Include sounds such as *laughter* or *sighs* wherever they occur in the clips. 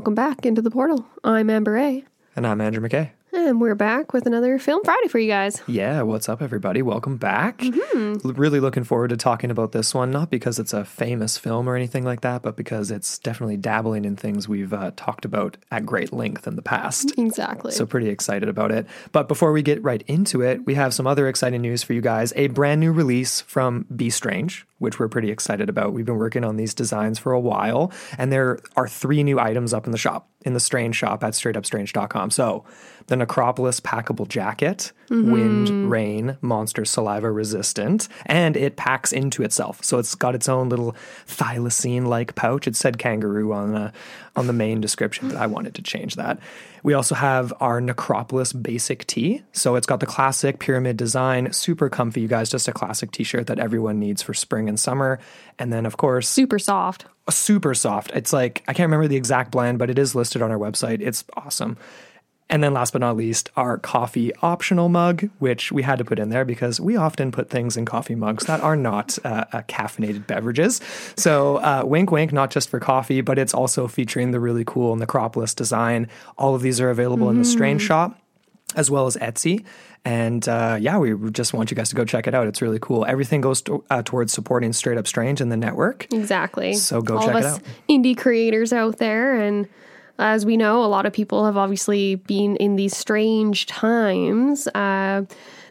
Welcome back into the portal. I'm Amber A, And I'm Andrew McKay. and we're back with another Film Friday for you guys. Yeah, what's up, everybody? Welcome back. Mm-hmm. L- Really looking forward to talking about this one, not because it's a famous film or anything like that, but because it's definitely dabbling in things we've uh, talked about at great length in the past. Exactly. So, pretty excited about it. But before we get right into it, we have some other exciting news for you guys. A brand new release from Be Strange, which we're pretty excited about. We've been working on these designs for a while, and there are three new items up in the shop, in the Strange shop at straightupstrange.com. So, the Necropolis packable jacket, wind, mm-hmm. rain, monster saliva resistant, and it packs into itself. So, it's got its own little thylacine like pouch. It said kangaroo on the, on the main description, but I wanted to change that. We also have our Necropolis basic tee. So it's got the classic pyramid design, super comfy, you guys, just a classic t shirt that everyone needs for spring and summer. And then, of course, Super soft. super soft. It's like, I can't remember the exact blend, but it is listed on our website. It's awesome. And then, last but not least, our coffee optional mug, which we had to put in there because we often put things in coffee mugs that are not uh, uh, caffeinated beverages. So, uh, wink, wink, not just for coffee, but it's also featuring the really cool Necropolis design. All of these are available in the Strange Shop as well as Etsy. And uh, yeah, we just want you guys to go check it out. It's really cool. Everything goes to, uh, towards supporting Straight Up Strange and the network. Exactly. So go All check of it out. indie creators out there, and as we know, a lot of people have obviously been in these strange times uh,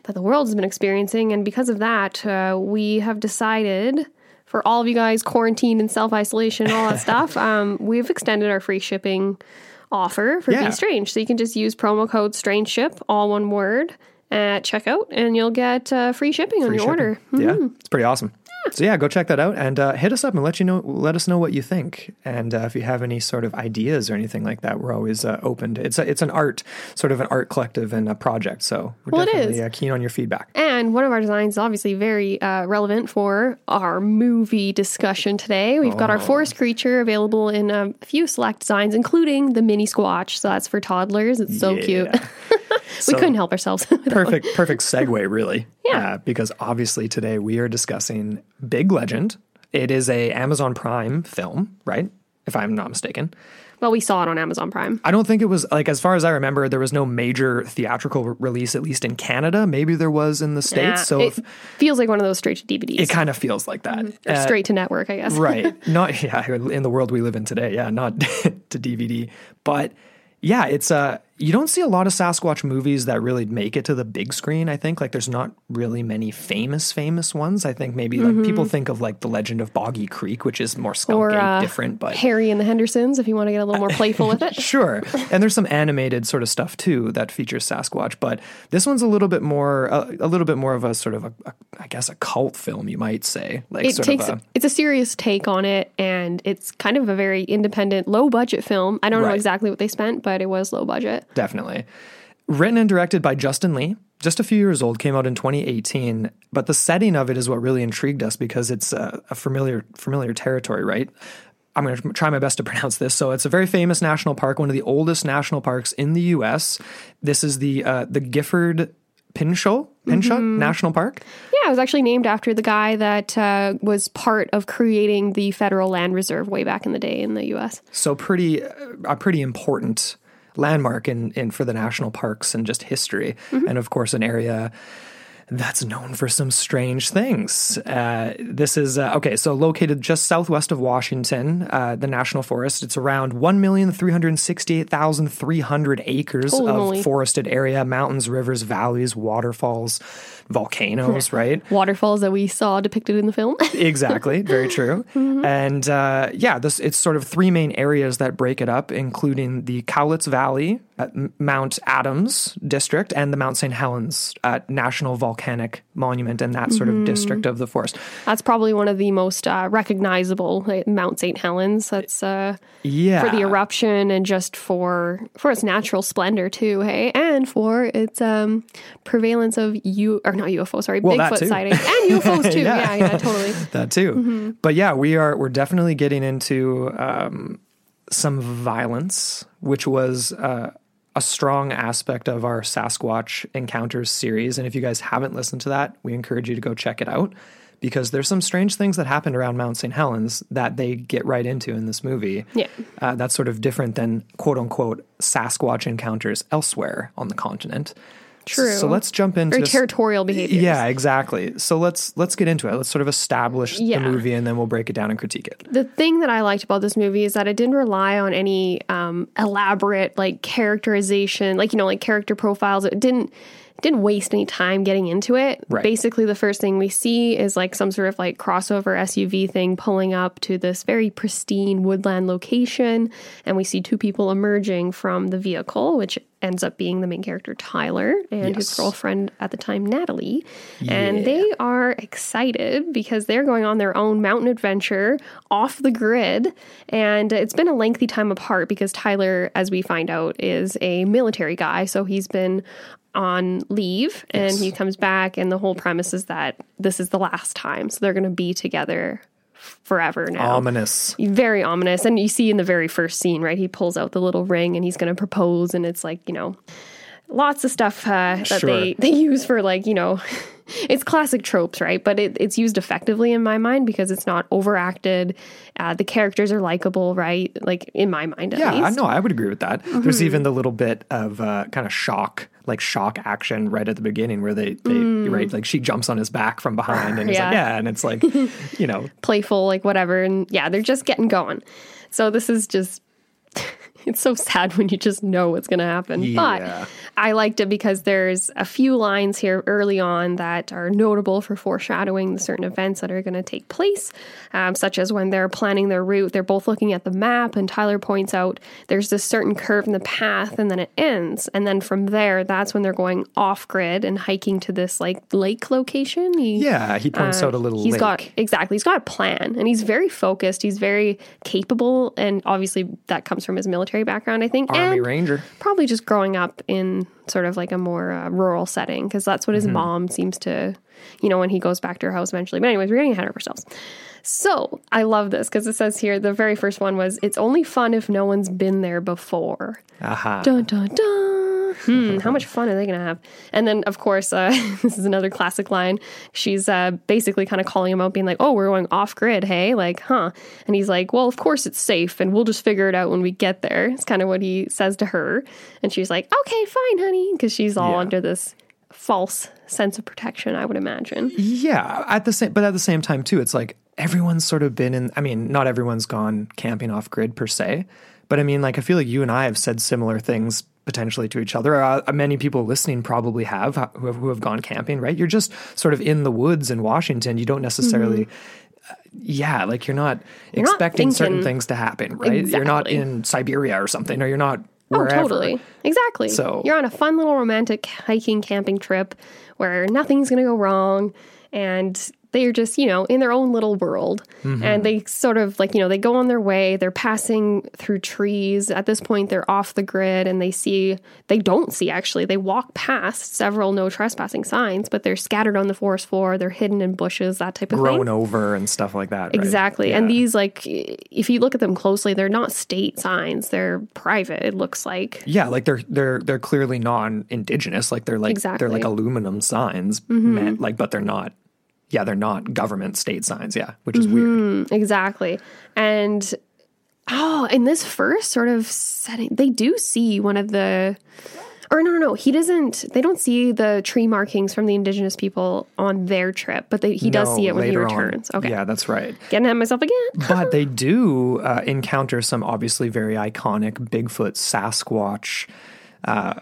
that the world has been experiencing, and because of that, uh, we have decided. For all of you guys quarantined and self isolation, and all that *laughs* stuff, um, we've extended our free shipping offer for Yeah. Be Strange. So you can just use promo code Strange Ship, all one word, at checkout, and you'll get uh, free shipping on your shipping. order. Mm-hmm. Yeah, it's pretty awesome. So yeah, go check that out and uh, hit us up and let you know, let us know what you think. And uh, if you have any sort of ideas or anything like that, we're always uh, open. To, it's a, it's an art sort of an art collective and a project. So we're Well, definitely. Uh, keen on your feedback. And one of our designs is obviously very uh, relevant for our movie discussion today. We've got our forest creature available in a few select designs, including the mini squatch. So that's for toddlers. It's so cute. *laughs* We So- couldn't help ourselves. *laughs* with that one. perfect perfect segue really Yeah. uh, because obviously today we are discussing big legend. It is a amazon prime film right? If i'm not mistaken. Well, we saw it on Amazon Prime. i don't think it was like as far as i remember there was no major theatrical re- release at least in canada. Maybe there was in the states Yeah, so it if, feels like one of those straight to DVDs. it kind of feels like that. Or Uh, straight to network, I guess. right. *laughs* Not yeah in the world we live in today yeah not *laughs* to dvd but yeah it's uh you don't see a lot of sasquatch movies that really make it to the big screen i think like there's not really many famous famous ones i think maybe like people think of like the legend of boggy creek which is more skunk Or uh, different but Harry and the Hendersons, if you want to get a little more playful with it. *laughs* Sure. And there's some animated sort of stuff too that features Sasquatch, but this one's a little bit more, a, a little bit more of a sort of a, a, I guess, a cult film, you might say. Like it sort takes of a, it's a serious take on it and it's kind of a very independent low budget film i don't know exactly what they spent but it was low budget definitely. Written and directed by Justin Lee, just a few years old, came out in 2018. But the setting of it is what really intrigued us because it's a, a familiar familiar territory, right? I'm going to try my best to *laughs* pronounce this. So it's a very famous national park, one of the oldest national parks in the U.S. This is the uh, the Gifford Pinchot Pinchot National Park. yeah it was actually named after the guy that uh, was part of creating the federal land reserve way back in the day in the us So pretty a pretty important landmark in, in for the national parks and just history, and of course an area that's known for some strange things. Uh, this is uh, okay. So located just southwest of Washington, uh, the national forest. It's around one million three hundred sixty-eight thousand three hundred acres Holy of moly. forested area, mountains, rivers, valleys, waterfalls, volcanoes. right. Waterfalls that we saw depicted in the film. *laughs* exactly very true and uh, yeah this it's sort of three main areas that break it up including the cowlitz valley mount adams district and the mount st helens uh, national volcanic monument and that sort of district of the forest That's probably one of the most uh, recognizable like, Mount St. Helens. That's uh, yeah for the eruption and just for for its natural splendor too. Hey, and for its um, prevalence of U or not UFO, sorry, Well, Bigfoot too. sightings and UFOs *laughs* too. Yeah. yeah. yeah, totally. *laughs* that too but yeah we are we're definitely getting into um, some violence which was uh, a strong aspect of our sasquatch encounters series and if you guys haven't listened to that we encourage you to go check it out because there's some strange things that happened around mount st helens that they get right into in this movie Yeah. uh, that's sort of different than quote unquote sasquatch encounters elsewhere on the continent True. so let's jump into Very territorial behavior. yeah, exactly. So let's let's get into it. Let's sort of establish Yeah. the movie and then we'll break it down and critique it. The thing that I liked about this movie is that it didn't rely on any um, elaborate like characterization, like you know, like character profiles. It didn't didn't waste any time getting into it. Right. Basically, the first thing we see is like some sort of like crossover SUV thing pulling up to this very pristine woodland location, and we see two people emerging from the vehicle, which ends up being the main character Tyler and his girlfriend at the time Natalie, and they are excited because they're going on their own mountain adventure off the grid. And it's been a lengthy time apart because Tyler, as we find out, is a military guy. So he's been on leave and he comes back, and the whole premise is that this is the last time. So they're going to be together forever now Ominous. very ominous. And you see in the very first scene, right? He pulls out the little ring and he's going to propose, and it's like you know, lots of stuff uh, that Sure. they they use for like you know, *laughs* it's classic tropes, right? But it, it's used effectively in my mind because it's not overacted. Uh, the characters are likable, right? Like in my mind, at Yeah, I know. I would agree with that. Mm-hmm. There's even the little bit of uh, kind of shock, like shock action right at the beginning where they, they right, like she jumps on his back from behind and he's like, Mm. *sighs* Yeah. yeah, and it's like, *laughs* you know, playful, like whatever. And yeah, they're just getting going. So this is just. It's so sad when you just know what's going to happen. Yeah. But I liked it because there's a few lines here early on that are notable for foreshadowing the certain events that are going to take place, um, such as when they're planning their route, they're both looking at the map, and Tyler points out there's this certain curve in the path, and then it ends. And then from there, that's when they're going off grid and hiking to this like lake location. He, yeah, he points out a little Uh, He's lake. got exactly. He's got a plan, and he's very focused. He's very capable, and obviously that comes from his military background, I think, Army and Ranger. probably just growing up in sort of like a more uh, rural setting because that's what his Mm-hmm. mom seems to, you know, when he goes back to her house eventually. But anyways, we're getting ahead of ourselves. So I love this because it says here the very first one was it's only fun if no one's been there before. Aha. Dun dun dun. Hmm, how much fun are they going to have? And then, of course, uh, *laughs* this is another classic line. She's uh, basically kind of calling him out, being like, "Oh, we're going off grid, hey? Like, huh?" And he's like, "Well, of course it's safe, and we'll just figure it out when we get there." It's kind of what he says to her, and she's like, "Okay, fine, honey," because she's all Yeah. under this false sense of protection, I would imagine. Yeah, at the same, but at the same time too, it's like everyone's sort of been in. I mean, not everyone's gone camping off grid per se, but I mean, like I feel like you and I have said similar things potentially to each other. Uh, many people listening probably have uh, who, have who have gone camping. Right, you're just sort of in the woods in Washington. You don't necessarily. uh, Yeah, like you're not Mm-hmm. not expecting certain things to happen, right? You're not in Siberia or something, or you're not Oh, totally. Exactly. So- you're on a fun little romantic hiking camping trip where nothing's going to go wrong and they're just, you know, in their own little world. Mm-hmm. And they sort of like, you know, they go on their way, they're passing through trees. At this point, they're off the grid and they see, they don't see actually, they walk past several no trespassing signs, but they're scattered on the forest floor, they're hidden in bushes, that type of thing. Grown over and stuff like that. right? Exactly. And these, like, if you look at them closely, they're not state signs. They're private, it looks like. Yeah, like they're they're they're clearly non-indigenous. Like they're like they're like Exactly. Mm-hmm. aluminum signs, meant, like but they're not. Yeah, they're not government state signs. Yeah, which is Mm-hmm. weird. Exactly. And oh, in this first sort of setting, they do see one of the Or no, no, no. He doesn't. They don't see the tree markings from the indigenous people on their trip, but they, he does No, see it when he later on. returns. Okay, Yeah, that's right. getting ahead of myself again. *laughs* but they do uh, encounter some obviously very iconic Bigfoot, Sasquatch. Uh,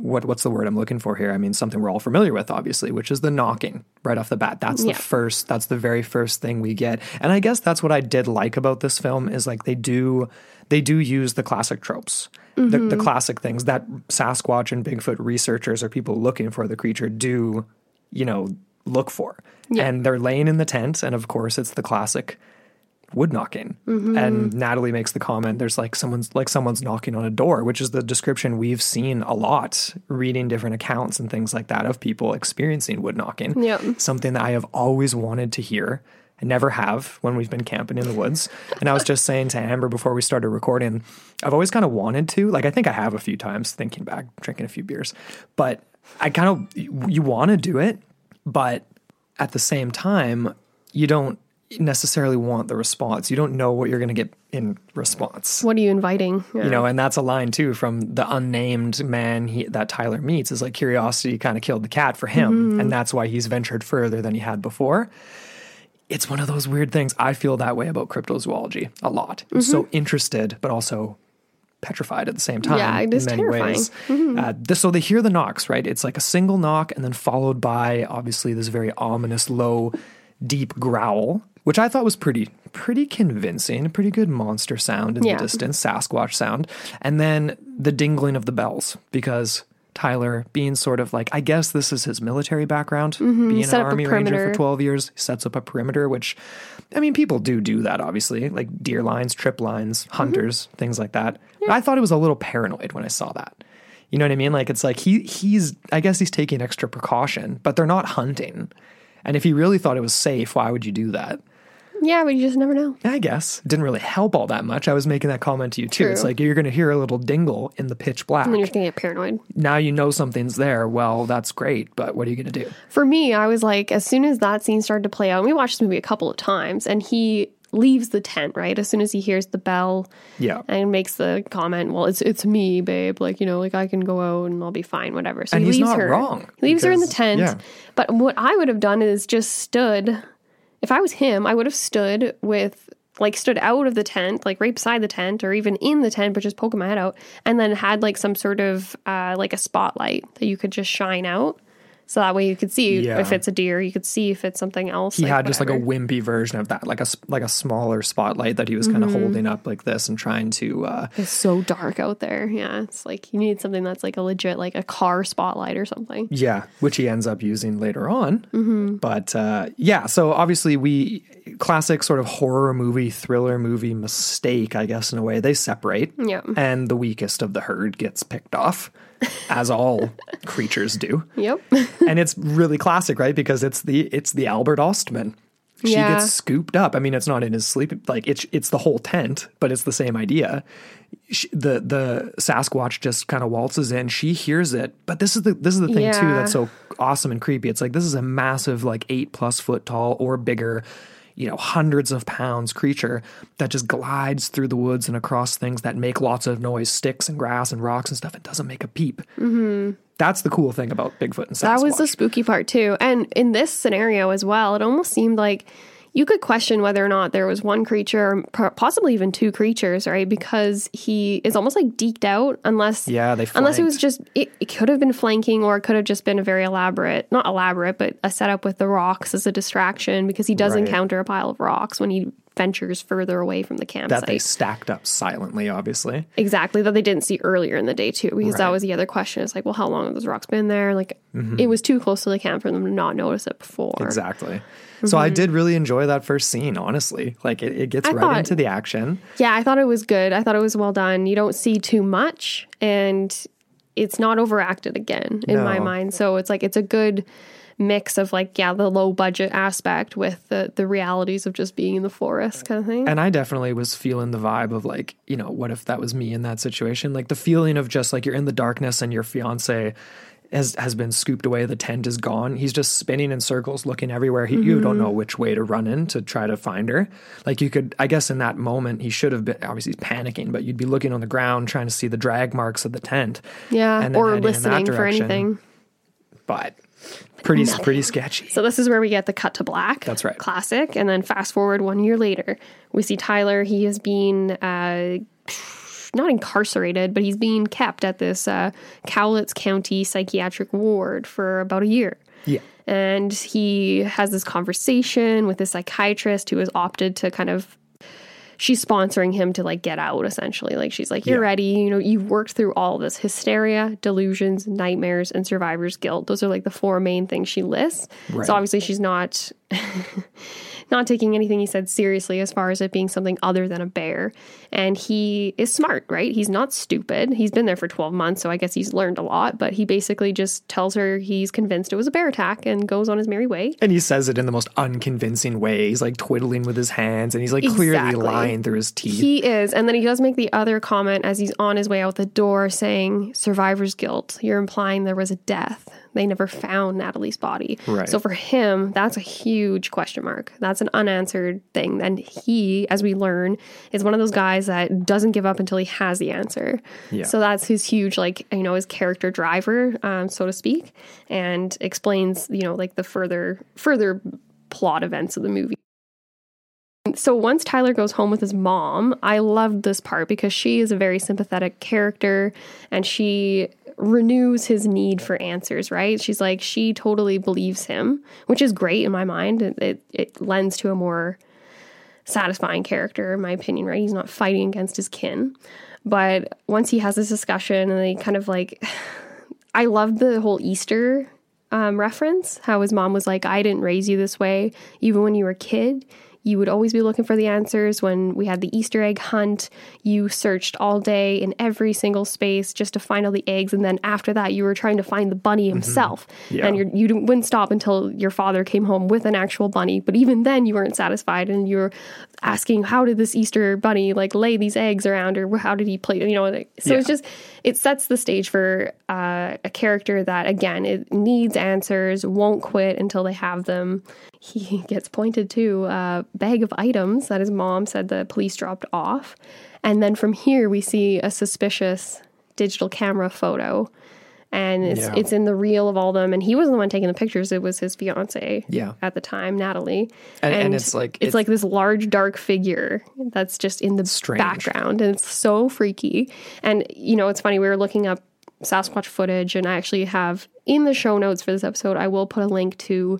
what what's the word I'm looking for here? I mean something we're all familiar with, obviously, which is the knocking right off the bat. That's the first. That's the very first thing we get, and I guess that's what I did like about this film is like they do they do use the classic tropes. Mm-hmm. the classic things that Sasquatch and Bigfoot researchers or people looking for the creature do, you know, look for. And they're laying in the tent, and of course, it's the classic wood knocking. Mm-hmm. And Natalie makes the comment there's like someone's like someone's knocking on a door, which is the description we've seen a lot reading different accounts and things like that of people experiencing wood knocking. Yep. Something that I have always wanted to hear. I never have when we've been camping in the woods. And I was just saying to Amber before we started recording, I've always kind of wanted to. Like I think I have a few times thinking back, drinking a few beers. But I kind of you want to do it, but at the same time, you don't necessarily want the response. You don't know what you're going to get in response. What are you inviting? Yeah. You know, and that's a line too from the unnamed man he, that Tyler meets is like curiosity kind of killed the cat for him, mm-hmm. and that's why he's ventured further than he had before. It's one of those weird things. I feel that way about cryptozoology a lot. I'm so mm-hmm. interested, but also petrified at the same time. Yeah, it is in many terrifying. ways. Mm-hmm. Uh, this, so they hear the knocks, right? It's like a single knock, and then followed by obviously this very ominous, low, deep growl, which I thought was pretty, pretty convincing. A pretty good monster sound in Yeah. the distance, Sasquatch sound, and then the dingling of the bells because. Tyler, being sort of like, I guess this is his military background, being Mm-hmm. Set an army ranger for 12 years, sets up a perimeter, which, I mean, people do do that, obviously, like deer lines, trip lines, Mm-hmm. hunters, things like that. I thought it was a little paranoid when I saw that. You know what I mean? Like, it's like he he's, I guess he's taking extra precaution, but they're not hunting. And if he really thought it was safe, why would you do that? Yeah, but you just never know. I guess it didn't really help all that much. I was making that comment to you too. It's like you're going to hear a little dingle in the pitch black. And then you're just gonna get paranoid. Now you know something's there. Well, that's great, but what are you going to do? For me, I was like, as soon as that scene started to play out, and we watched this movie a couple of times, and he leaves the tent, right? As soon as he hears the bell Yeah. and makes the comment, Well, it's it's me, babe. Like, you know, like I can go out and I'll be fine, whatever. So And he he's leaves not her. wrong, He leaves her in the tent. yeah. But what I would have done is just stood if I was him, I would have stood with like stood out of the tent, like right beside the tent, or even in the tent, but just poking my head out, and then had like some sort of uh, like a spotlight that you could just shine out, so that way you could see Yeah. if it's a deer, you could see if it's something else. He like, had just like a wimpy version of that, like a like a smaller spotlight that he was kind of holding up like this and trying to. Uh, It's so dark out there. Yeah, it's like you need something that's like a legit, like a car spotlight or something. yeah, which he ends up using later on. Mm-hmm. But uh, yeah, so obviously we classic sort of horror movie, thriller movie mistake, I guess in a way. They separate, Yeah. and the weakest of the herd gets picked off, as all creatures do. Yep. *laughs* and it's really classic, right? Because it's the it's the Albert Ostman. She Yeah. gets scooped up. I mean, it's not in his sleep. Like it's it's the whole tent, but it's the same idea. She, the the Sasquatch just kind of waltzes in. She hears it, but this is the this is the thing too that's so awesome and creepy. It's like this is a massive, like eight plus foot tall or bigger, you know, hundreds of pounds creature that just glides through the woods and across things that make lots of noise, sticks and grass and rocks and stuff. It doesn't make a peep. Mm-hmm. That's the cool thing about Bigfoot and Sasquatch. That was the spooky part too. And in this scenario as well, it almost seemed like you could question whether or not there was one creature or possibly even two creatures, right? Because he is almost like deked out unless Yeah, they unless it was just it, it could have been flanking or it could have just been a very elaborate, not elaborate, but a setup with the rocks as a distraction because he does Right. encounter a pile of rocks when he ventures further away from the campsite. that they stacked up silently, obviously. Exactly, that they didn't see earlier in the day too, because that Right. Mm-hmm. was the other question. It's like, well, how long have those rocks been there? Like, it was too close to the camp for them to not notice it before. Exactly. So I did really enjoy that first scene, honestly. Like it, it gets Mm-hmm. I right thought- into the action. Yeah, I thought it was good. I thought it was well done. You don't see too much, and it's not overacted again in my mind. So it's like it's a good mix of like yeah the low budget aspect with the the realities of just being in the forest kind of thing. And I definitely was feeling the vibe of like, you know, what if that was me in that situation? Like the feeling of just like you're in the darkness and your fiance has has been scooped away. The tent is gone. He's just spinning in circles, looking everywhere. He, You don't mm-hmm. know which way to run in to try to find her. Like you could, I guess, in that moment, he should have been obviously he's panicking, but you'd be looking on the ground trying to see the drag marks of the tent. Yeah, or heading in that listening for anything. But pretty pretty sketchy. So this is where we get the cut to black. That's right. Classic. And then fast forward one year later, we see Tyler. He has been uh, not incarcerated, but he's being kept at this uh, Cowlitz County psychiatric ward for about a year. Yeah. And he has this conversation with a psychiatrist who has opted to kind of she's sponsoring him to like get out essentially. Like she's like, You're Yeah. ready, you know, you've worked through all this hysteria, delusions, nightmares, and survivor's guilt. Those are like the four main things she lists. Right. So obviously she's not *laughs* not taking anything he said seriously as far as it being something other than a bear. And he is smart, right? He's not stupid. He's been there for 12 months, so I guess he's learned a lot, but he basically just tells her he's convinced it was a bear attack and goes on his merry way. And he says it in the most unconvincing way. He's like twiddling with his hands and he's like clearly Exactly. lying through his teeth. He is. And then he does make the other comment as he's on his way out the door saying, survivor's guilt. You're implying there was a death. They never found Natalie's body. Right. So for him, that's a huge question mark. That's an unanswered thing. And he, as we learn, is one of those guys that doesn't give up until he has the answer. Yeah. So that's his huge, like, you know, his character driver, um, so to speak, and explains, you know, like the further, further plot events of the movie. So once Tyler goes home with his mom, I loved this part because she is a very sympathetic character and she renews his need for answers, right? She's like, she totally believes him, which is great in my mind. It, it, it lends to a more satisfying character, in my opinion, right? He's not fighting against his kin. But once he has this discussion and they kind of like, *sighs* I loved the whole Easter um, reference, how his mom was like, I didn't raise you this way. Even when you were a kid, you would always be looking for the answers. When we had the Easter egg hunt, you searched all day in every single space just to find all the eggs. And then after that, you were trying to find the bunny himself. Yeah. And you're, you didn't- wouldn't stop until your father came home with an actual bunny. But even then, you weren't satisfied. And you were asking, how did this Easter bunny like lay these eggs around? Or how did he play? You know, like, so it's just, it sets the stage for uh, a character that, again, it needs answers, won't quit until they have them. He *laughs* gets pointed to a bag of items that his mom said the police dropped off. And then from here, we see a suspicious digital camera photo. And it's, Yeah. it's in the reel of all them. And he wasn't the one taking the pictures, it was his fiance Yeah. at the time, Natalie. And- and it's like- it's it's- like this large dark figure that's just in the Strange. background and it's so freaky and you know it's funny we were looking up sasquatch footage and i actually have in the show notes for this episode i will put a link to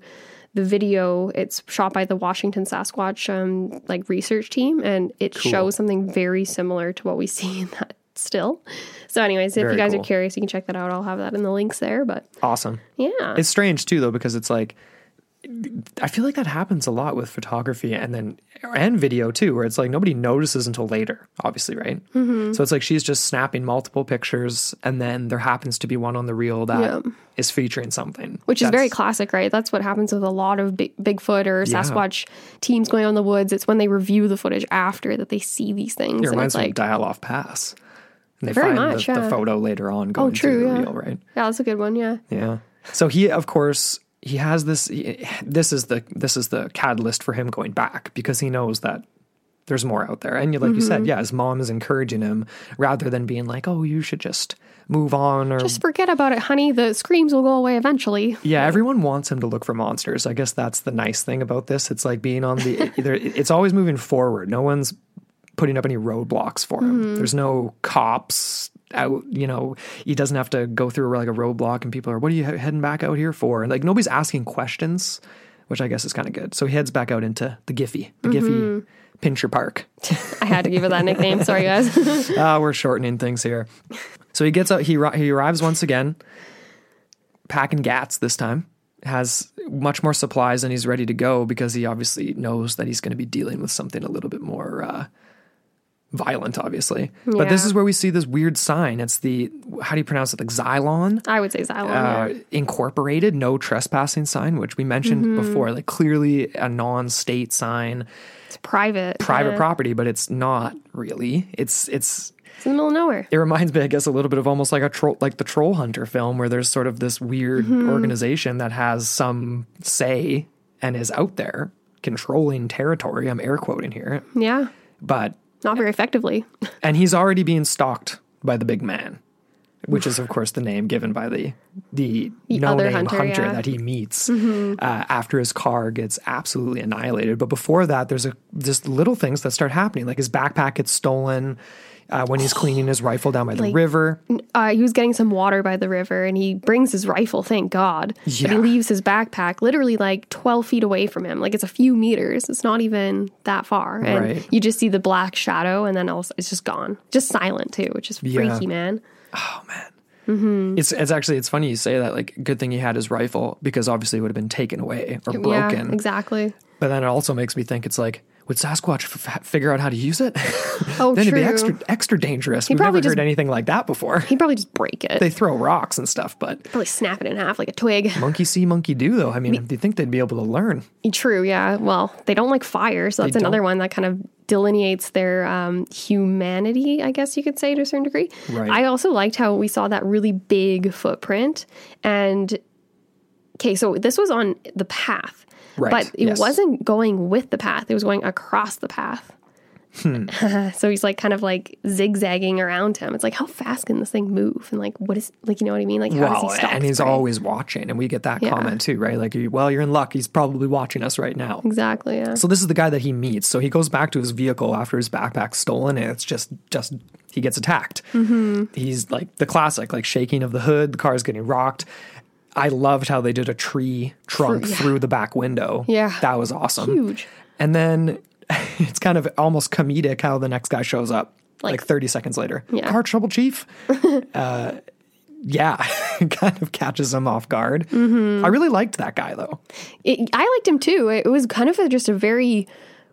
the video it's shot by the washington sasquatch um, like research team and it shows something very similar to what we *laughs* see in that still so anyways if Very you guys cool. are curious you can check that out i'll have that in the links there but Awesome. yeah It's strange too, though, because it's like I feel like that happens a lot with photography and then and video too, where it's like nobody notices until later, obviously, right? Mm-hmm. So it's like she's just snapping multiple pictures, and then there happens to be one on the reel that is Yeah. featuring something, which is very classic, right? That's what happens with a lot of big, Bigfoot or Yeah. Sasquatch teams going out in the woods. It's when they review the footage after that they see these things. It and reminds it's me like, of Dyatlov Pass. And they Very find much, the, the yeah. Oh, photo later on going true, through the yeah. reel, right? yeah, that's a good one. Yeah. Yeah. So he, of course, he has this. This is the this is the catalyst for him going back because he knows that there's more out there. And like you Mm-hmm. said, yeah, his mom is encouraging him rather than being like, "Oh, you should just move on." Or Just forget about it, honey. The screams will go away eventually. yeah, everyone wants him to look for monsters. I guess that's the nice thing about this. It's like being on the *laughs* either. It's always moving forward. No one's putting up any roadblocks for him. Mm-hmm. There's no cops out. You know, he doesn't have to go through like a roadblock, and people are, "What are you heading back out here for?" And like nobody's asking questions, which I guess is kind of good. So he heads back out into the Giffy, the Mm-hmm. Giffy Pincher Park. I had to give it that nickname. Sorry, guys. *laughs* Ah, we're shortening things here. So he gets out. He he arrives once again, packing gats this time. Has much more supplies and he's ready to go because he obviously knows that he's going to be dealing with something a little bit more uh, violent, obviously. But this is where we see this weird sign. It's the how do you pronounce it? Like Xylon I would say Xylon. uh, yeah. Incorporated, no trespassing sign, which we mentioned Mm-hmm. before. Like clearly a non-state sign It's private. private yeah. property, but it's not really. It's it's It's in the middle of nowhere. It reminds me, I guess, a little bit of almost like a troll, like the Troll Hunter film, where there's sort of this weird Mm-hmm. organization that has some say and is out there controlling territory. I'm air quoting here, Yeah. but Not very effectively. and he's already being stalked by the big man, which is of course the name given by the the, The no name hunter, hunter, yeah. Mm-hmm. that he meets uh, after his car gets absolutely annihilated. But before that, there's a just little things that start happening, like his backpack gets stolen. Uh, when he's cleaning his rifle down by the Like- river, Uh, he was getting some water by the river and he brings his rifle, thank God. But he leaves his backpack literally like 12 feet away from him. Like it's a few meters. It's not even that far. And Right. you just see the black shadow and then also it's just gone. Just silent too, which is freaky, Yeah. freaky, man. it's it's actually it's funny you say that. Like, good thing he had his rifle because obviously it would have been taken away or broken. Yeah, exactly. But then it also makes me think it's like, would Sasquatch f- figure out how to use it? *laughs* Oh, then true. it'd be extra extra dangerous. We've never probably heard anything like that before. He'd probably just break it. they throw rocks and stuff, but probably snap it in half like a twig. monkey see, monkey do. Though I mean, do you think they'd be able to learn? True, yeah. Well, they don't like fire, so that's another one that kind of delineates their um, humanity, I guess you could say to a certain degree. Right. I also liked how we saw that really big footprint. And okay, so this was on the path, Right, but it yes. wasn't going with the path, it was going across the path. Hmm. *laughs* so he's like kind of like zigzagging around him. It's like how fast can this thing move? And like what is like you know what I mean? Like how does Well, he stop? and he's always watching, and we get that Yeah. comment too, right? Like, well, you're in luck. He's probably watching us right now. exactly yeah. So this is the guy that he meets. So he goes back to his vehicle after his backpack's stolen, and it's just just he gets attacked. Mm-hmm. He's like the classic, like shaking of the hood. The car's getting rocked. I loved how they did a tree trunk yeah. through the back window. Yeah. that was awesome. Huge. And then *laughs* it's kind of almost comedic how the next guy shows up. Like, Like- 30 seconds later. Yeah. Car trouble, chief. *laughs* uh, yeah, *laughs* kind of catches him off guard. I really liked that guy though. it, I liked him too. It was kind of a, just a very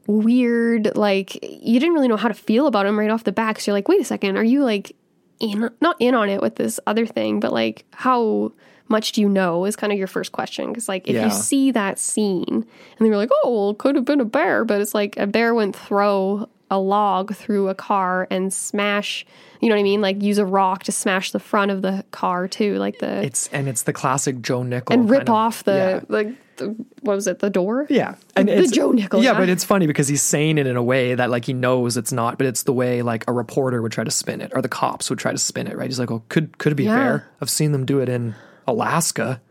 weird, like you didn't really know how to feel about him right off the bat. So you're like, wait a second, are you like in, not in on it with this other thing, but like how much do you know is kind of your first question. Because like if Yeah. you see that scene and then you're like, oh, well, it could have been a bear, but it's like a bear wouldn't throw a log through a car and smash. You know what I mean? Like use a rock to smash the front of the car too, like the It's and it's the classic Joe Nickell and rip of- off the yeah. like the, what was it the door? Yeah, and The it's, Joe Nickell, Yeah, yeah. but it's funny because he's saying it in a way that like he knows it's not, but it's the way like a reporter would try to spin it, or the cops would try to spin it. Right? He's like, "Oh, could could it be Yeah. fair? I've seen them do it in Alaska."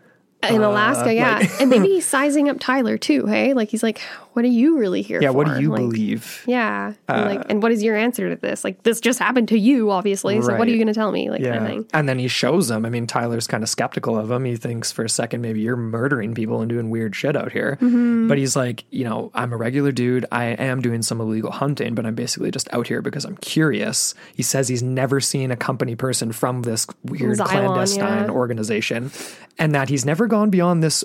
in Alaska, uh, yeah. like- and maybe he's sizing up Tyler too, hey? Like he's like, what are you really here Yeah, for? what do you Like, believe? Yeah. and like and what is your answer to this? Like this just happened to you, obviously. So what are you gonna tell me? Like kind of thing. and then he shows him. I mean, Tyler's kind of skeptical of him. He thinks for a second maybe you're murdering people and doing weird shit out here. Mm-hmm. But he's like, you know, I'm a regular dude. I am doing some illegal hunting, but I'm basically just out here because I'm curious. He says he's never seen a company person from this weird Xylon, clandestine yeah. organization, and that he's never gone beyond this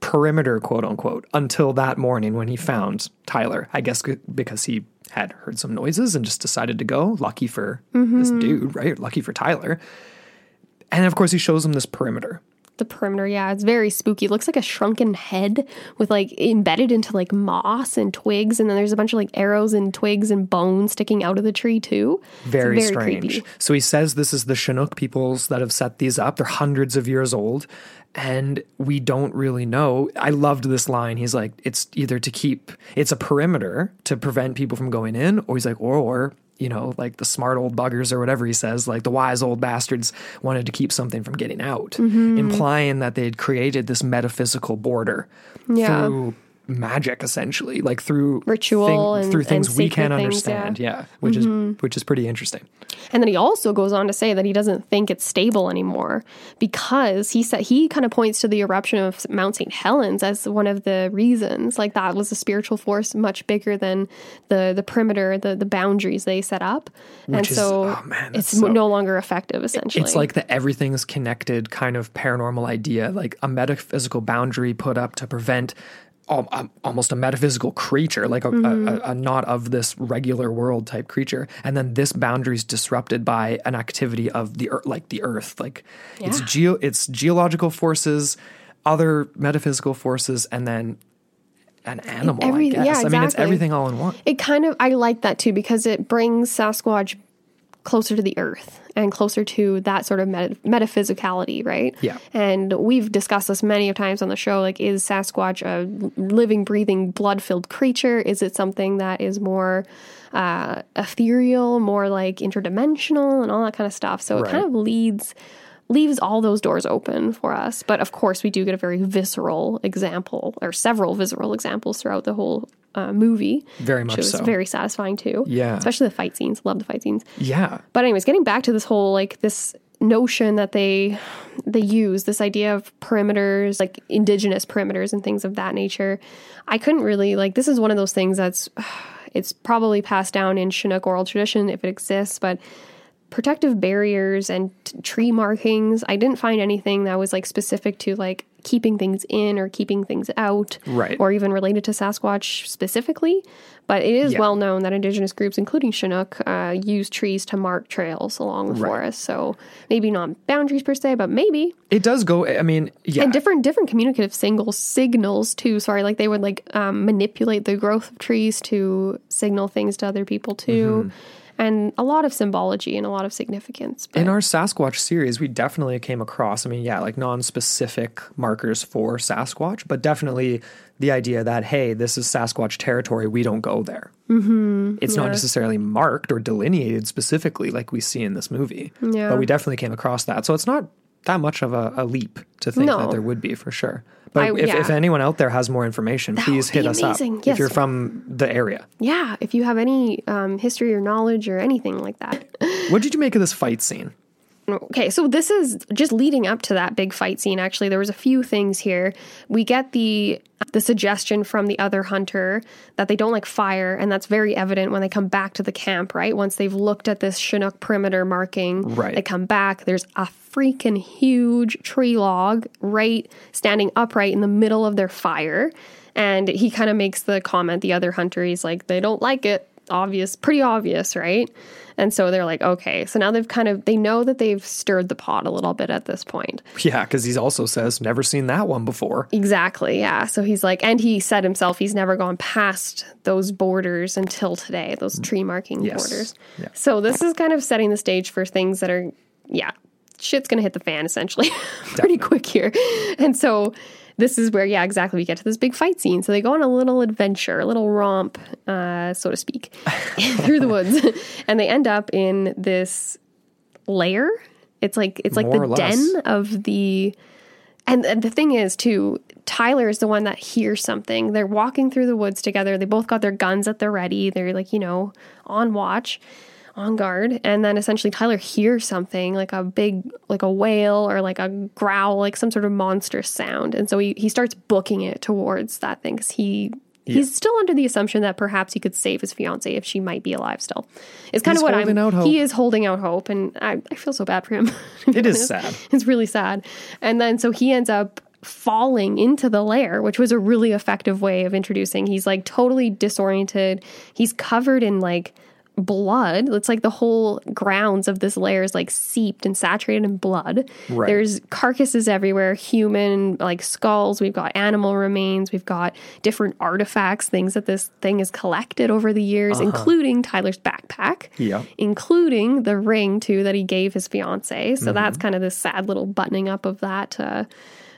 perimeter, quote unquote, until that morning when he found Tyler. I guess because he had heard some noises and just decided to go. Lucky for this mm-hmm. dude, right? Lucky for Tyler. And of course, he shows him this perimeter. The perimeter, yeah, it's very spooky. It looks like a shrunken head with like embedded into like moss and twigs, and then there's a bunch of like arrows and twigs and bones sticking out of the tree too. It's Very, strange. creepy. So he says this is the Chinook peoples that have set these up. They're hundreds of years old, and we don't really know. I loved this line. He's like, it's either to keep, it's a perimeter to prevent people from going in, or he's like, or, or you know, like the smart old buggers or whatever he says, like the wise old bastards wanted to keep something from getting out, Mm-hmm. implying that they'd created this metaphysical border Yeah. through magic essentially like through Ritual and- through things we can't things, yeah. Mm-hmm. understand yeah, which is which is pretty interesting And then he also goes on to say that he doesn't think it's stable anymore because he said he kind of points to the eruption of Mount St. Helens as one of the reasons. Like that was a spiritual force much bigger than the the perimeter, the the boundaries they set up, and is- so oh, man, it's so- no longer effective. Essentially, It's like the everything's connected kind of paranormal idea, like a metaphysical boundary put up to prevent almost a metaphysical creature, like a, Mm-hmm. a, a not of this regular world type creature, and then this boundary is disrupted by an activity of the earth, like the earth, like it's geo, it's geological forces, other metaphysical forces, and then an animal. Every- I guess. yeah, I mean, it's everything all in one. It kind of I like that too because it brings Sasquatch closer to the earth and closer to that sort of meta- metaphysicality, right? Yeah. And we've discussed this many of times on the show. Like, is Sasquatch a living, breathing, blood filled creature? Is it something that is more uh, ethereal, more like interdimensional, and all that kind of stuff? So Right. it kind of leads leaves all those doors open for us. But of course, we do get a very visceral example, or several visceral examples throughout the whole uh, movie. Very which much was so. very satisfying too. Yeah. especially the fight scenes. Love the fight scenes. Yeah. But anyways, getting back to this whole like this notion that they they use this idea of perimeters like indigenous perimeters and things of that nature i couldn't really like this is one of those things that's *sighs* it's probably passed down in chinook oral tradition if it exists but protective barriers and t- tree markings i didn't find anything that was like specific to like keeping things in or keeping things out Right. or even related to sasquatch specifically but it is Yeah. well known that indigenous groups including chinook uh, use trees to mark trails along the Right. forest so maybe not boundaries per se but maybe It does go. I mean, yeah. and different different communicative singles signals too sorry like they would like um, manipulate the growth of trees to signal things to other people too and a lot of symbology and a lot of significance but In our Sasquatch series, we definitely came across, I mean, yeah, like non specific markers for Sasquatch, but definitely the idea that, hey, this is Sasquatch territory, we don't go there. Mm-hmm, it's not necessarily marked or delineated specifically like we see in this movie, Yeah. but we definitely came across that. So it's not that much of a, a leap to think No. that there would be for sure. But I- if, yeah. if anyone out there has more information, please hit us amazing. up Yes. if you're from the area. yeah if you have any um, history or knowledge or anything like that What did you make of this fight scene? Okay, so this is just leading up to that big fight scene. Actually, there was a few things here. We get the the suggestion from the other hunter that they don't like fire, and that's very evident when they come back to the camp. Right, once they've looked at this Chinook perimeter marking, Right. they come back. There's a freaking huge tree log right standing upright in the middle of their fire, and he kind of makes the comment. The other hunter, he's like, they don't like it. Obvious, pretty obvious, right? And so they're like, okay. So now they've kind of they know that they've stirred the pot a little bit at this point. Yeah, because he also says, never seen that one before. Exactly. Yeah. So he's like, and he said himself he's never gone past those borders until today, those tree marking Yes. borders. Yeah. So this is kind of setting the stage for things that are, yeah, shit's gonna hit the fan essentially *laughs* pretty quick here. And so this is where, yeah, exactly. We get to this big fight scene. So they go on a little adventure, a little romp, uh, so to speak, *laughs* through the woods, and they end up in this lair. It's like it's like More the den of the and, and the thing is, too, Tyler is the one that hears something. They're walking through the woods together. They both got their guns at the ready. They're like, you know, on watch, on guard. And then essentially Tyler hears something like a big, like a whale or like a growl, like some sort of monstrous sound. And so he, he starts booking it towards that thing because he. He's still under the assumption that perhaps he could save his fiance if she might be alive still. It's kind He's of what holding I'm. out hope. He is holding out hope, and I, I feel so bad for him. *laughs* It is sad. It's really sad. And then so he ends up falling into the lair, which was a really effective way of introducing. He's like totally disoriented. He's covered in like blood. It's like the whole grounds of this lair is like seeped and saturated in blood. Right. There's carcasses everywhere, human like skulls. We've got animal remains. We've got different artifacts, things that this thing has collected over the years, including Tyler's backpack Yeah. including the ring too that he gave his fiance. So Mm-hmm. that's kind of this sad little buttoning up of that uh,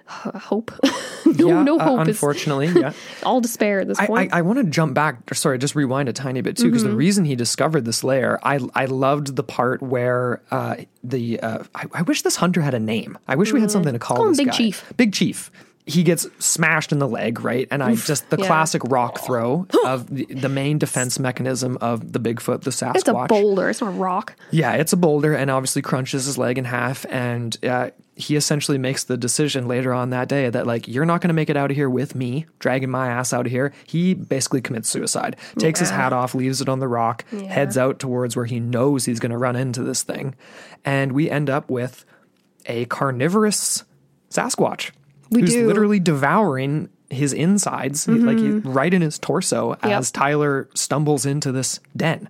hope. *laughs* no, yeah, no uh, hope. It's unfortunately, yeah. *laughs* all despair at this I, I, point. I want to jump back. or Sorry, just rewind a tiny bit too, because Mm-hmm. the reason he discovered this layer, I I loved the part where uh, the uh, I, I wish this hunter had a name. I wish we had something to call, Mm-hmm. call him Big guy. Chief. Big Chief. He gets smashed in the leg, right? And I just the yeah. classic rock throw of the, the main defense mechanism of the Bigfoot, the Sasquatch. it's a boulder. It's not a rock. Yeah, it's a boulder and obviously crunches his leg in half. And uh, he essentially makes the decision later on that day that, like, you're not going to make it out of here with me, dragging my ass out of here. He basically commits suicide, takes his hat off, leaves it on the rock, heads out towards where he knows he's going to run into this thing. And we end up with a carnivorous Sasquatch We who's do. Mm-hmm. literally devouring his insides, like he, right in his torso, as Tyler stumbles into this den.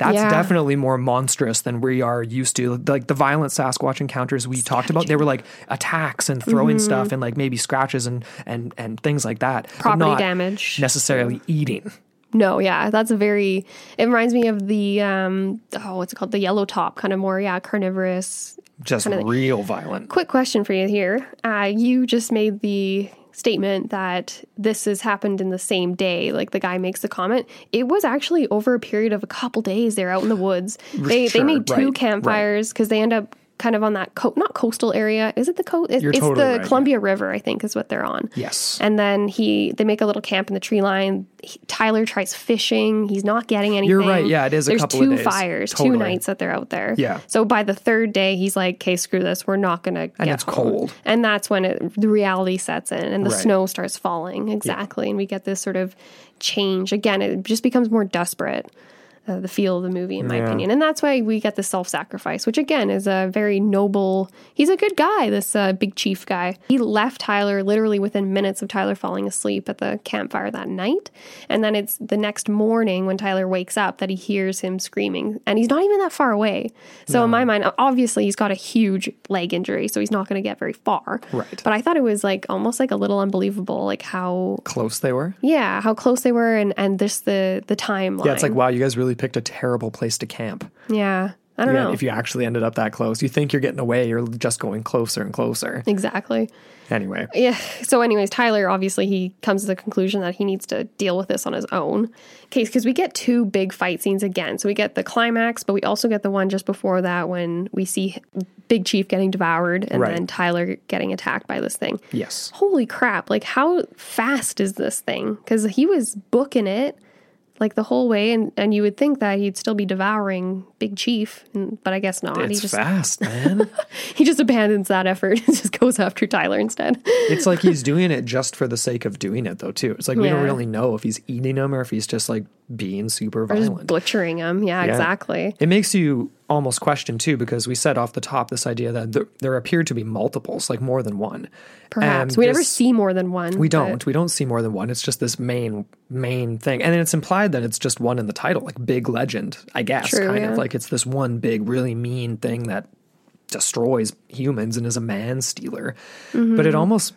That's Yeah. definitely more monstrous than we are used to. Like the violent Sasquatch encounters we talked about, they were like attacks and throwing Mm-hmm. stuff and like maybe scratches and and and things like that. Property not damage. necessarily eating. No, yeah, that's a very. It reminds me of the um, oh, what's it called? The yellow top, kind of more, yeah, carnivorous. Just real violent. Quick question for you here. Uh, you just made the statement that this has happened in the same day. Like the guy makes the comment. It was actually over a period of a couple days. They're out in the woods. They Sure, they made two right, right. campfires because they end up kind of on that co- not coastal area. Is it the coast? It's, totally the right, Columbia River, I think, is what they're on. Yes. And then he they make a little camp in the tree line. He, Tyler tries fishing. He's not getting anything. You're right. Yeah, it is a There's couple of two fires, Totally. two nights that they're out there. Yeah. So by the third day, he's like, "Okay, screw this. We're not gonna." And get it's home." cold. And that's when it, the reality sets in, and the Right. snow starts falling. Exactly, and we get this sort of change again. It just becomes more desperate. Uh, the feel of the movie, in my Yeah. opinion, and that's why we get the self-sacrifice, which again is a very noble. He's a good guy, this uh, big chief guy. He left Tyler literally within minutes of Tyler falling asleep at the campfire that night, and then it's the next morning when Tyler wakes up that he hears him screaming, and he's not even that far away. So in my mind, obviously he's got a huge leg injury, so he's not going to get very far. Right. But I thought it was like almost like a little unbelievable, like how Close they were. yeah, how close they were, and and just the the timeline. Yeah, it's like wow, you guys really picked a terrible place to camp. yeah, I don't Yeah, know if you actually ended up that close, you think you're getting away, you're just going closer and closer. exactly. Anyway, Yeah. So, anyways, Tyler obviously he comes to the conclusion that he needs to deal with this on his own. case because we get two big fight scenes again. So we get the climax, but we also get the one just before that when we see Big Chief getting devoured and Right. then Tyler getting attacked by this thing. yes. Holy crap! Like, how fast is this thing? Because he was booking it like the whole way, and and you would think that he'd still be devouring Big Chief, and, but I guess not. he just fast, *laughs* man. he just abandons that effort and *laughs* just goes after Tyler instead. it's like he's doing it just for the sake of doing it, though. Too. It's like we don't really know if he's eating them or if he's just like being super violent. butchering them. Yeah, Yeah. exactly. It makes you almost question too, because we said off the top this idea that there, there appear to be multiples, like more than one. Perhaps And we never see more than one. We don't. We don't see more than one. It's just this main main thing, and then it's implied that it's just one in the title, like big legend. I guess, True, kind yeah. of like it's this one big, really mean thing that destroys humans and is a man stealer. Mm-hmm. But it almost.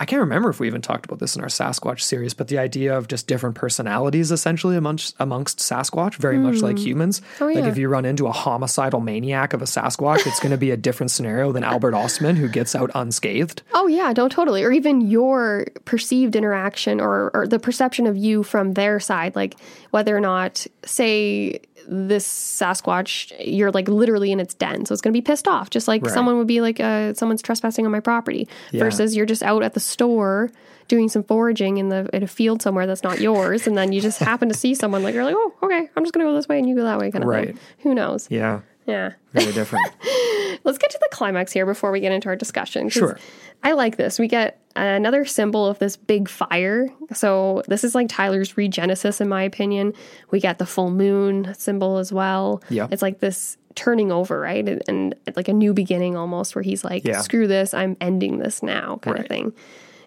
I- can't remember if we even talked about this in our Sasquatch series, but the idea of just different personalities essentially amongst amongst Sasquatch, very much like hmm. humans. Oh, Like if you run into a homicidal maniac of a Sasquatch, it's going to be a different scenario than Albert Ostman, who gets out unscathed. Oh yeah, don't totally. Or even your perceived interaction or, or the perception of you from their side, like whether or not, say, this Sasquatch, you're like literally in its den, so it's going to be pissed off, just like Right. someone would be like, uh, someone's trespassing on my property. Yeah. Versus you're just out at the store doing some foraging in the in a field somewhere that's not yours, and then you just *laughs* happen to see someone like you're like, oh, okay, I'm just going to go this way and you go that way, kind of Right. thing. Who knows? Yeah, Yeah. very different. *laughs* Let's get to the climax here before we get into our discussion. Sure. I like this. We get another symbol of this big fire. So this is like Tyler's regenesis, in my opinion. We get the full moon symbol as well. Yeah. It's like this turning over, right? And, and like a new beginning almost, where he's like, Yeah. screw this, I'm ending this now, kind Right. of thing.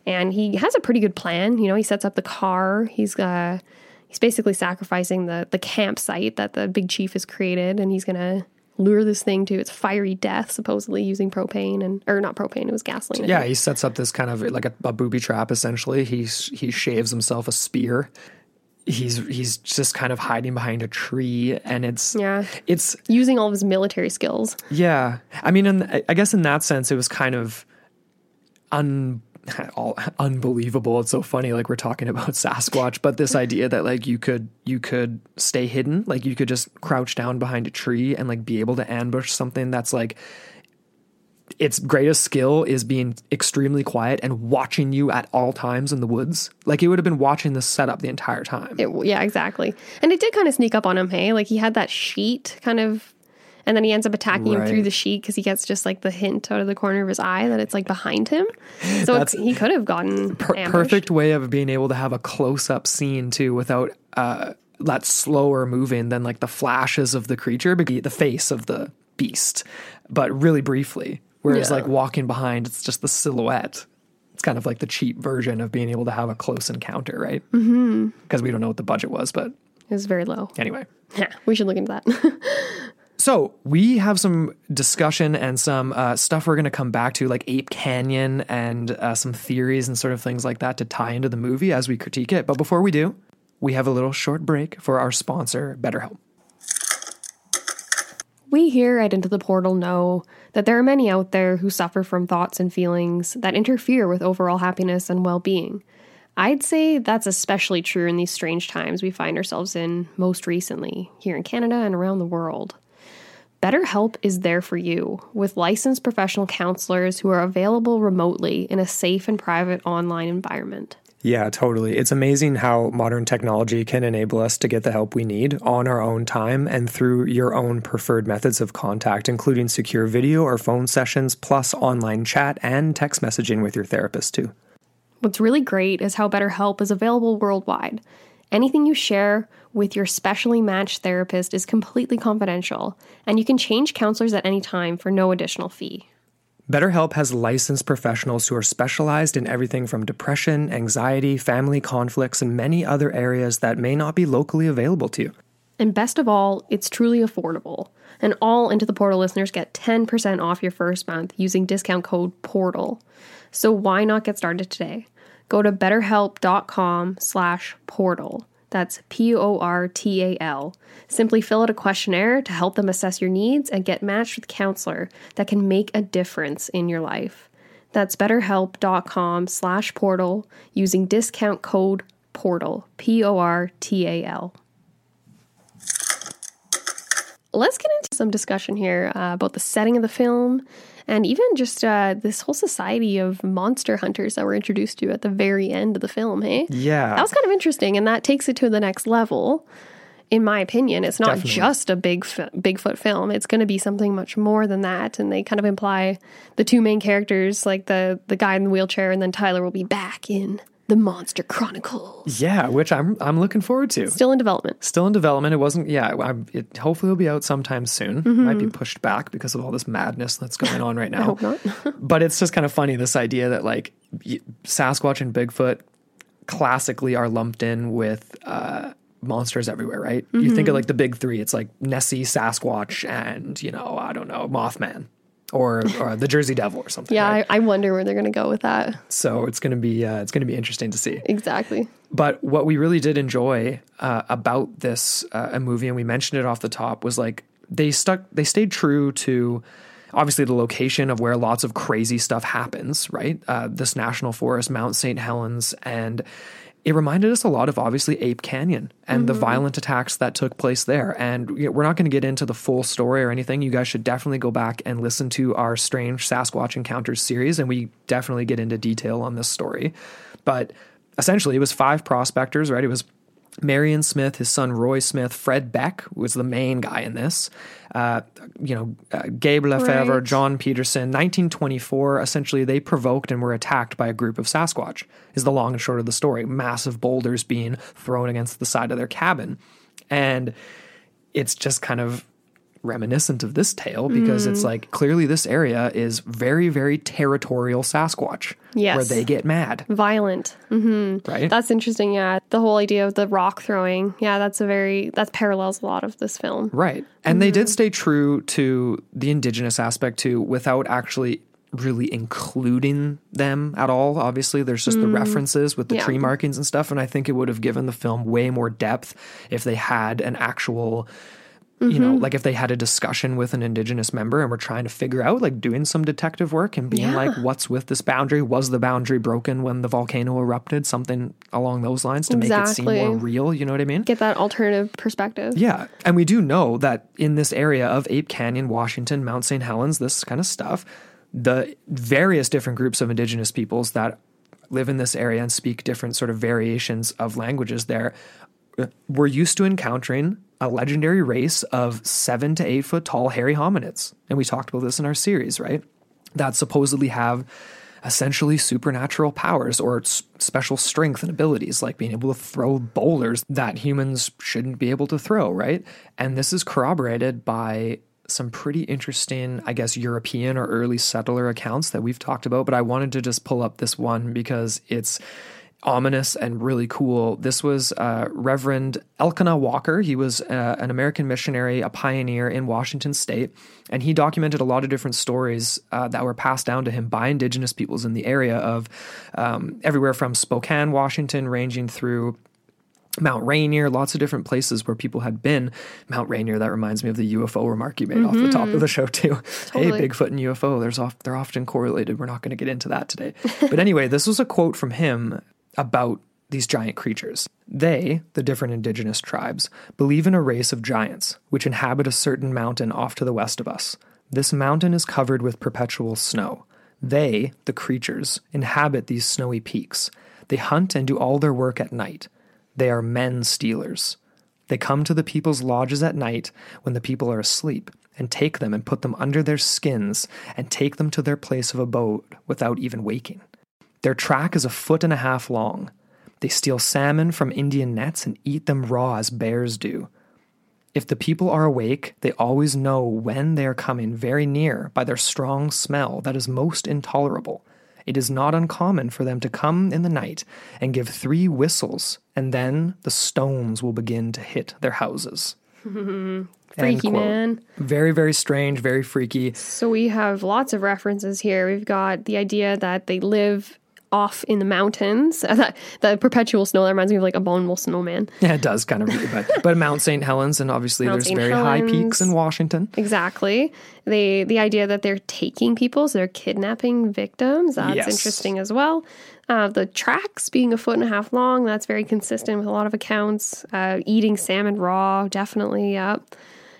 And he has a pretty good plan. You know, he sets up the car. He's uh he's basically sacrificing the the campsite that the big chief has created, and he's gonna lure this thing to its fiery death, supposedly using propane and or not propane, it was gasoline. Yeah, he sets up this kind of like a, a booby trap. Essentially, he's he shaves himself a spear. He's he's just kind of hiding behind a tree, and it's Yeah. it's using all of his military skills. yeah. I mean, in, I guess in that sense, it was kind of un *laughs* all unbelievable. It's so funny, like we're talking about *laughs* Sasquatch, but this idea that like you could you could stay hidden, like you could just crouch down behind a tree and like be able to ambush something that's like its greatest skill is being extremely quiet and watching you at all times in the woods. Like it would have been watching this setup the entire time. It, yeah, exactly. And it did kind of sneak up on him. Hey, like he had that sheet kind of, and then he ends up attacking him through the sheet because he gets just like the hint out of the corner of his eye that it's like behind him. So it's, he could have gotten Per- perfect way of being able to have a close up scene too without uh that slower moving than like the flashes of the creature, but the face of the beast, but really briefly. Whereas Yeah. like walking behind, it's just the silhouette. It's kind of like the cheap version of being able to have a close encounter, right? Because mm-hmm. we don't know what the budget was, but It was very low. anyway. Yeah, *laughs* we should look into that. *laughs* So we have some discussion and some uh, stuff we're going to come back to, like Ape Canyon and uh, some theories and sort of things like that to tie into the movie as we critique it. But before we do, we have a little short break for our sponsor, BetterHelp. We here at Into the Portal know that there are many out there who suffer from thoughts and feelings that interfere with overall happiness and well being. I'd say that's especially true in these strange times we find ourselves in most recently, here in Canada and around the world. BetterHelp is there for you with licensed professional counselors who are available remotely in a safe and private online environment. Yeah, totally. It's amazing how modern technology can enable us to get the help we need on our own time and through your own preferred methods of contact, including secure video or phone sessions, plus online chat and text messaging with your therapist, too. What's really great is how BetterHelp is available worldwide. Anything you share with your specially matched therapist is completely confidential, and you can change counselors at any time for no additional fee. BetterHelp has licensed professionals who are specialized in everything from depression, anxiety, family conflicts, and many other areas that may not be locally available to you. And best of all, it's truly affordable. And all Into the Portal listeners get 10% off your first month using discount code PORTAL. So why not get started today? Go to betterhelp.com slash portal. That's P O R T A L. Simply fill out a questionnaire to help them assess your needs and get matched with a counselor that can make a difference in your life. That's betterhelp.com slash portal using discount code PORTAL. P O R T A L. Let's get into some discussion here uh, about the setting of the film and even just uh, this whole society of monster hunters that we're introduced to at the very end of the film. Hey, Yeah. that was kind of interesting, and that takes it to the next level. In my opinion, it's not Definitely. just a big Bigfoot film. It's going to be something much more than that. And they kind of imply the two main characters, like the the guy in the wheelchair, and then Tyler will be back in the Monster Chronicles. yeah, which I'm I'm looking forward to. Still in development. Still in development. It wasn't. Yeah, I'm, it hopefully will be out sometime soon. Might be pushed back because of all this madness that's *laughs* going on right now. Mm-hmm. hope not. *laughs* but it's just kind of funny this idea that like Sasquatch and Bigfoot classically are lumped in with uh, monsters everywhere, right? You Mm-hmm. think of like the big three. It's like Nessie, Sasquatch, and you know I don't know Mothman. Or, or the Jersey Devil or something. Yeah, right? I, I wonder where they're going to go with that. so it's gonna be uh, it's gonna be interesting to see. Exactly. But what we really did enjoy uh, about this uh, a movie, and we mentioned it off the top, was like they stuck, they stayed true to obviously the location of where lots of crazy stuff happens, right? Uh, this national forest, Mount St. Helens, and it reminded us a lot of obviously Ape Canyon and the mm-hmm. violent attacks that took place there. And we're not going to get into the full story or anything. You guys should definitely go back and listen to our Strange Sasquatch Encounters series, and we definitely get into detail on this story. But essentially, it was five prospectors, right? It was Marion Smith, his son Roy Smith, Fred Beck was the main guy in this. Uh, you know, uh, Gabe Lefever, Right. John Peterson. 1924, essentially, they provoked and were attacked by a group of Sasquatch, is the long and short of the story. Massive boulders being thrown against the side of their cabin. And it's just kind of reminiscent of this tale because it's mm. like clearly this area is very, very territorial Sasquatch, Yes. where they get mad, Violent. Mm-hmm. right? That's interesting. Yeah. The whole idea of the rock throwing. Yeah, that's a very, that parallels a lot of this film. Right. And they did mm-hmm. stay true to the indigenous aspect too without actually really including them at all. Obviously, there's just the mm. references with the Yeah. tree markings and stuff. And I think it would have given the film way more depth if they had an actual. You know, mm-hmm. like if they had a discussion with an indigenous member and were trying to figure out, like doing some detective work and being Yeah. like, what's with this boundary? Was the boundary broken when the volcano erupted? Something along those lines to make it seem more real. You know what I mean? Get that alternative perspective. Yeah. And we do know that in this area of Ape Canyon, Washington, Mount St. Helens, this kind of stuff, the various different groups of indigenous peoples that live in this area and speak different sort of variations of languages there we're used to encountering a legendary race of seven to eight foot tall hairy hominids. And we talked about this in our series, right? That supposedly have essentially supernatural powers or special strength and abilities, like being able to throw boulders that humans shouldn't be able to throw, right? And this is corroborated by some pretty interesting, I guess, European or early settler accounts that we've talked about. But I wanted to just pull up this one because it's ominous and really cool. This was uh, Reverend Elkanah Walker. He was uh, an American missionary, a pioneer in Washington state, and he documented a lot of different stories uh, that were passed down to him by indigenous peoples in the area of um, everywhere from Spokane, Washington, ranging through Mount Rainier, lots of different places where people had been. Mount Rainier, that reminds me of the UFO remark you made off the top of the show too. *laughs* Totally. Hey, Bigfoot and UFO, there's off, they're often correlated. We're not going to get into that today. *laughs* but anyway, this was a quote from him about these giant creatures. They, the different indigenous tribes, believe in a race of giants which inhabit a certain mountain off to the west of us. This mountain is covered with perpetual snow. They, the creatures, inhabit these snowy peaks. They hunt and do all their work at night. They are men stealers. They come to the people's lodges at night when the people are asleep and take them and put them under their skins and take them to their place of abode without even waking. Their track is a foot and a half long. They steal salmon from Indian nets and eat them raw as bears do. If the people are awake, they always know when they are coming very near by their strong smell that is most intolerable. It is not uncommon for them to come in the night and give three whistles, and then the stones will begin to hit their houses. *laughs* Freaky man. Very, very strange, very freaky. So we have lots of references here. We've got the idea that they live off in the mountains. *laughs* That the perpetual snow that reminds me of like a abominable snowman. Yeah, it does kind of, but but Mount St. Helens, and obviously Mount there's St. very high peaks in Washington. Exactly. They the idea that they're taking people, so they're kidnapping victims. That's Yes. interesting as well. Uh, the tracks being a foot and a half long, that's very consistent with a lot of accounts. Uh, eating salmon raw, definitely, yeah.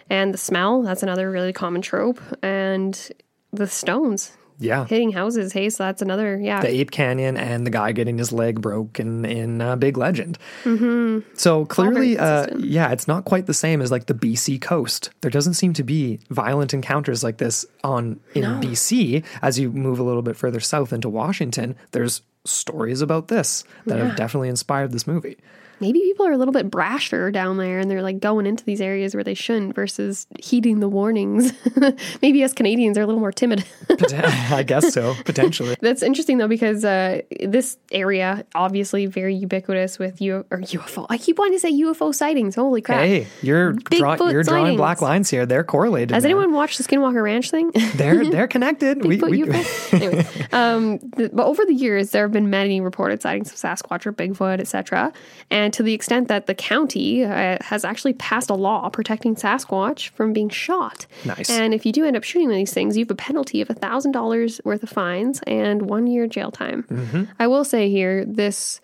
And the smell, that's another really common trope. And the stones Yeah. hitting houses, hey, so that's another, yeah. the Ape Canyon and the guy getting his leg broken in uh, Big Legend. Mm-hmm. So clearly, uh, yeah, it's not quite the same as like the BC coast. There doesn't seem to be violent encounters like this on in BC. As you move a little bit further south into Washington, there's stories about this that have definitely inspired this movie. Maybe people are a little bit brasher down there and they're like going into these areas where they shouldn't versus heeding the warnings. *laughs* Maybe us Canadians are a little more timid. *laughs* *laughs* I guess so, potentially. That's interesting though because uh, this area obviously very ubiquitous with U- or UFO. I keep wanting to say UFO sightings. Holy crap! Hey, you're draw- you're drawing sightings. black lines here. They're correlated. Has man. anyone watched the Skinwalker Ranch thing? They're they're connected. we, we, anyway, um, but over the years, there have been many reported sightings of Sasquatch or Bigfoot, etc. And to the extent that the county uh, has actually passed a law protecting Sasquatch from being shot. Nice. And if you do end up shooting these things, you have a penalty of thousand dollars worth of fines and one year jail time. Mm-hmm. I will say here, this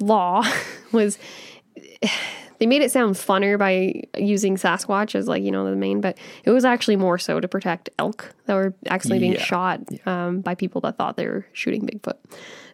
law *laughs* was they made it sound funner by using Sasquatch as like you know the main, but it was actually more so to protect elk that were actually being Yeah. shot um, by people that thought they were shooting Bigfoot.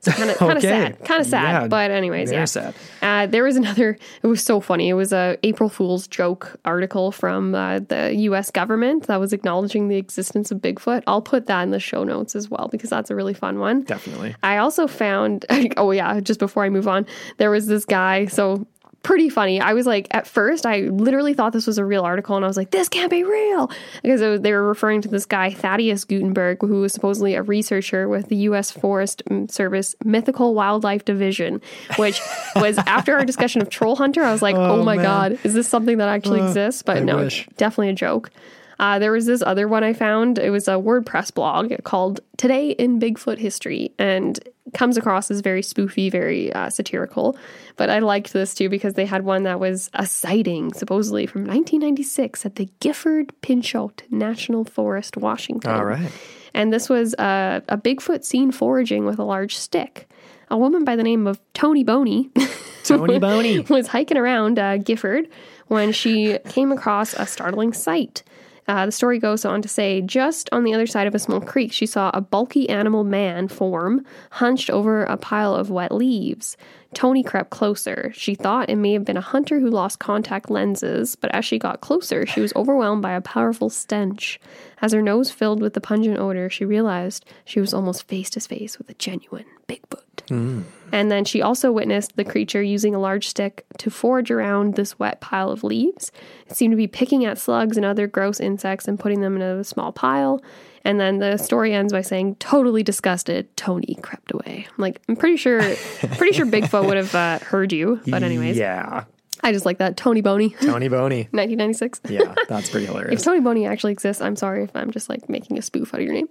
So kind of *laughs* kind of sad, kind of sad. Yeah, but anyways, yeah. sad. Uh, there was another. It was so funny. It was a April Fool's joke article from uh, the U.S. government that was acknowledging the existence of Bigfoot. I'll put that in the show notes as well because that's a really fun one. Definitely. I also found, *laughs* oh yeah, just before I move on, there was this guy. So pretty funny. I was like, at first, I literally thought this was a real article, and I was like, this can't be real because it was, they were referring to this guy Thaddeus Gutenberg, who was supposedly a researcher with the U.S. Forest Service Mythical Wildlife Division, which *laughs* was after our discussion of Troll Hunter. I was like, oh, oh my man. god, is this something that actually uh, exists? But I no, wish. definitely a joke. Uh, there was this other one I found. It was a WordPress blog called Today in Bigfoot History and comes across as very spoofy, very uh, satirical. But I liked this too because they had one that was a sighting, supposedly from 1996 at the Gifford Pinchot National Forest, Washington. All right. And this was a, a Bigfoot seen foraging with a large stick. A woman by the name of Tony Boney *laughs* Tony Boney. was hiking around uh, Gifford when she came across a startling sight. Uh, the story goes on to say, just on the other side of a small creek, she saw a bulky animal man form hunched over a pile of wet leaves. Tony crept closer. She thought it may have been a hunter who lost contact lenses, but as she got closer, she was overwhelmed by a powerful stench. As her nose filled with the pungent odor, she realized she was almost face to face with a genuine Bigfoot. And then she also witnessed the creature using a large stick to forage around this wet pile of leaves. It seemed to be picking at slugs and other gross insects and putting them in a small pile. And then the story ends by saying, totally disgusted, Tony crept away. I'm like, I'm pretty sure, *laughs* pretty sure Bigfoot would have uh, heard you. But anyways, Yeah. I just like that. Tony Boney, Tony Boney. *laughs* 1996. Yeah, that's pretty hilarious. If. Tony Boney actually exists, I'm sorry if I'm just like making a spoof out of your name.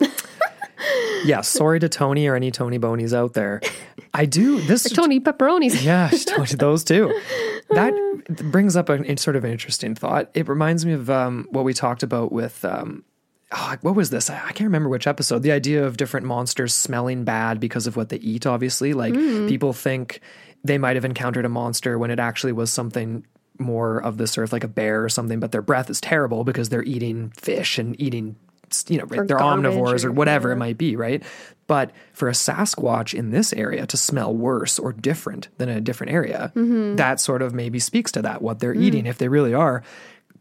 yeah, sorry to Tony or any Tony Bonies out there. *laughs* I do this. Tony pepperonis. Yeah, *laughs* those too. That brings up a, a sort of an interesting thought. It reminds me of um, what we talked about with. Um, oh, what was this? I I can't remember which episode. The idea of different monsters smelling bad because of what they eat, obviously. Like people think they might have encountered a monster when it actually was something more of this earth, like a bear or something, but their breath is terrible because they're eating fish and eating, you know, they're omnivores or, or- whatever it might be, right? But for a Sasquatch in this area to smell worse or different than in a different area, Mm-hmm. that sort of maybe speaks to that, what they're eating. If they really are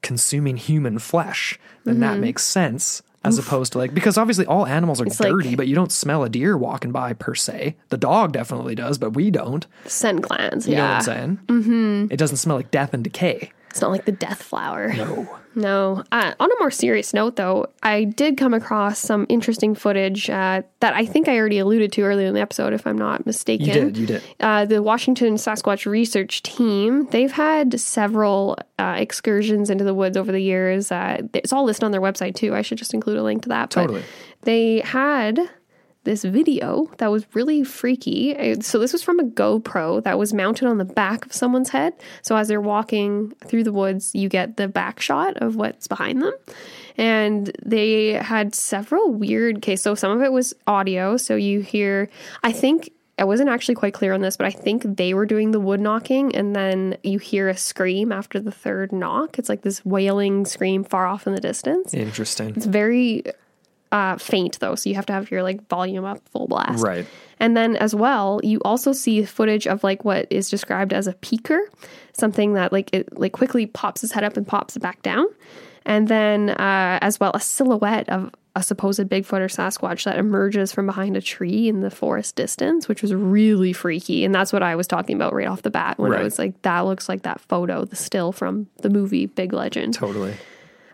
consuming human flesh, then that Mm-hmm. makes sense. As opposed to like, because obviously all animals are like- dirty, but you don't smell a deer walking by per se. The dog definitely does, but we don't. Scent glands. You know what I'm saying? Mm-hmm. It doesn't smell like death and decay. It's not like the death flower. No. *laughs* No. Uh, on a more serious note, though, I did come across some interesting footage uh, that I think I already alluded to earlier in the episode, if I'm not mistaken. You did, you did. Uh, the Washington Sasquatch Research Team, they've had several uh, excursions into the woods over the years. Uh, it's all listed on their website, too. I should just include a link to that. But Totally. They had this video that was really freaky. So this was from a GoPro that was mounted on the back of someone's head. So as they're walking through the woods, you get the back shot of what's behind them. And they had several weird okay, so some of it was audio, so you hear I think I wasn't actually quite clear on this, but I think they were doing the wood knocking and then you hear a scream after the third knock. It's like this wailing scream far off in the distance. Interesting. It's very uh, faint though, so you have to have your like volume up full blast. Right. And then as well, you also see footage of like what is described as a peeker, something that like it like quickly pops his head up and pops it back down. And then uh, as well a silhouette of a supposed Bigfoot or Sasquatch that emerges from behind a tree in the forest distance, which was really freaky. And that's what I was talking about right off the bat when Right. I was like, that looks like that photo, the still from the movie Big Legend. Totally.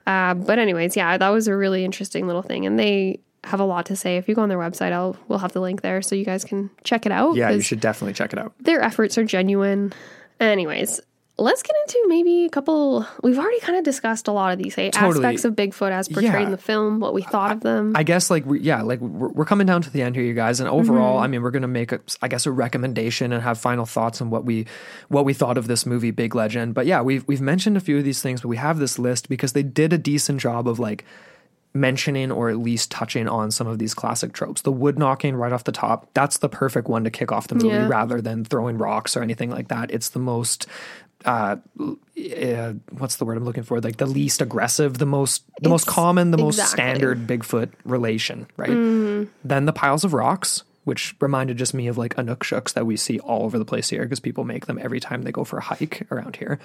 Uh, but anyways, yeah, that was a really interesting little thing, and they have a lot to say. If you go on their website, I'll we'll have the link there so you guys can check it out. Yeah, you should definitely check it out. Their efforts are genuine. Anyways, let's get into maybe a couple. We've already kind of discussed a lot of these hey, Totally. aspects of Bigfoot as portrayed Yeah. in the film, what we thought of them. I guess like we, yeah, like we're, we're coming down to the end here, you guys. And overall, mm-hmm. I mean, we're gonna make a, I guess, a recommendation and have final thoughts on what we what we thought of this movie, Big Legend. But yeah, we've we've mentioned a few of these things, but we have this list because they did a decent job of like mentioning or at least touching on some of these classic tropes. The wood knocking right off the top, that's the perfect one to kick off the movie Yeah. rather than throwing rocks or anything like that. It's the most uh, uh what's the word I'm looking for? Like the least aggressive, the most the most common, the most standard Bigfoot relation, right? Then the piles of rocks, which reminded just me of like Inukshuks that we see all over the place here because people make them every time they go for a hike around here.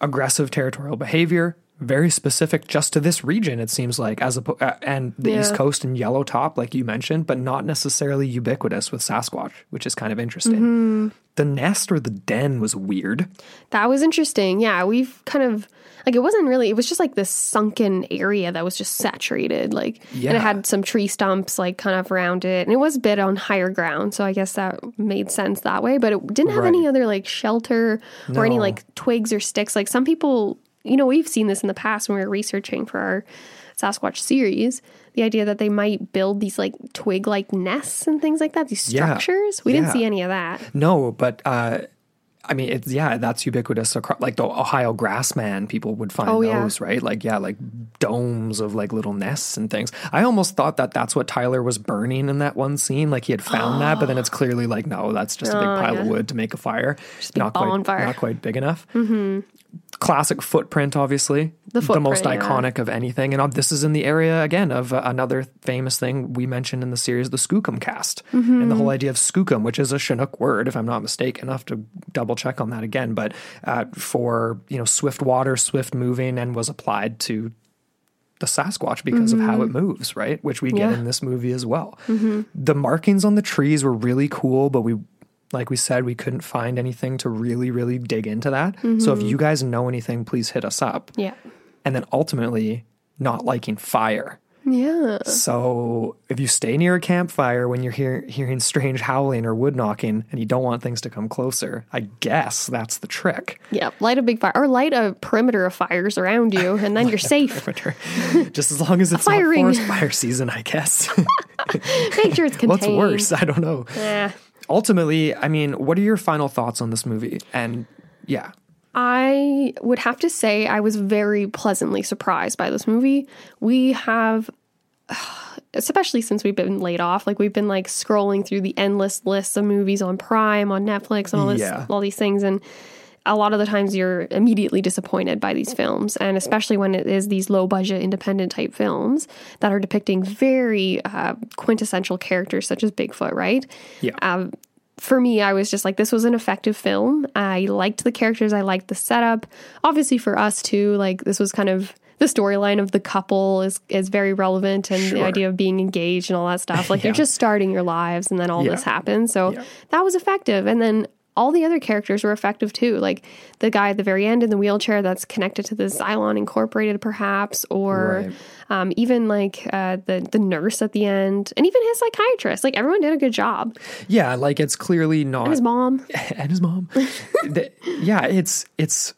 Aggressive territorial behavior, very specific just to this region, it seems like, as a uh, and the Yeah. East Coast and Yellow Top, like you mentioned, but not necessarily ubiquitous with Sasquatch, which is kind of interesting. The nest or the den was weird. that was interesting. Yeah, we've kind of like it wasn't really. It was just like this sunken area that was just saturated. Like and it had some tree stumps like kind of around it, and it was a bit on higher ground. So I guess that made sense that way. But it didn't have any other like shelter or any like twigs or sticks. Like some people, you know, we've seen this in the past when we were researching for our Sasquatch series. The idea that they might build these like twig like nests and things like that, these Yeah. structures. We didn't Yeah. see any of that. No, but uh, I mean, it's yeah, that's ubiquitous across like the Ohio grassman. People would find Oh, yeah. those, right? Like yeah, like domes of like little nests and things. I almost thought that that's what Tyler was burning in that one scene. Like he had found that, but then it's *gasps* clearly like no, that's just a big pile of Oh, wood to make a fire. Just not quite, bonfire. not quite big enough. Mm-hmm. Classic footprint, obviously. The most footprint, yeah. iconic of anything, and uh, this is in the area again of uh, another famous thing we mentioned in the series, the Skookum cast, Mm-hmm. and the whole idea of Skookum, which is a Chinook word, if I'm not mistaken. I have to double check on that again, but uh, for you know swift water, swift moving, and was applied to the Sasquatch because of how it moves, right? Which we get Mm-hmm. Yeah. in this movie as well. The markings on the trees were really cool, but we, like we said, we couldn't find anything to really, really dig into that. So Mm-hmm. if you guys know anything, please hit us up. Yeah. And then ultimately, not liking fire. Yeah. So if you stay near a campfire when you're hear, hearing strange howling or wood knocking and you don't want things to come closer, I guess that's the trick. Yeah, light a big fire or light a perimeter of fires around you, and then *laughs* you're safe. *laughs* Just as long as it's fire not forest fire season, I guess. Make sure it's contained. What's worse? I don't know. Eh. Ultimately, I mean, what are your final thoughts on this movie? And yeah, I would have to say I was very pleasantly surprised by this movie. We have *sighs* especially since we've been laid off, like we've been like scrolling through the endless lists of movies on Prime, on Netflix, and all this Yeah. all these things and a lot of the times you're immediately disappointed by these films and especially when it is these low budget independent type films that are depicting very uh, quintessential characters such as bigfoot right yeah, um, for me, I was just like, this was an effective film. I liked the characters, I liked the setup. Obviously, for us too, like this was kind of the storyline of the couple is is very relevant, and the idea of being engaged and all that stuff. Like Yeah. you're just starting your lives, and then all Yeah. this happens. So Yeah. that was effective, and then. All the other characters were effective too. Like the guy at the very end in the wheelchair that's connected to the Xylon Incorporated, perhaps, or Right. um, even like uh, the the nurse at the end, and even his psychiatrist. Like everyone did a good job. yeah. Like it's clearly not And his mom. *laughs* and his mom. The- yeah, it's it's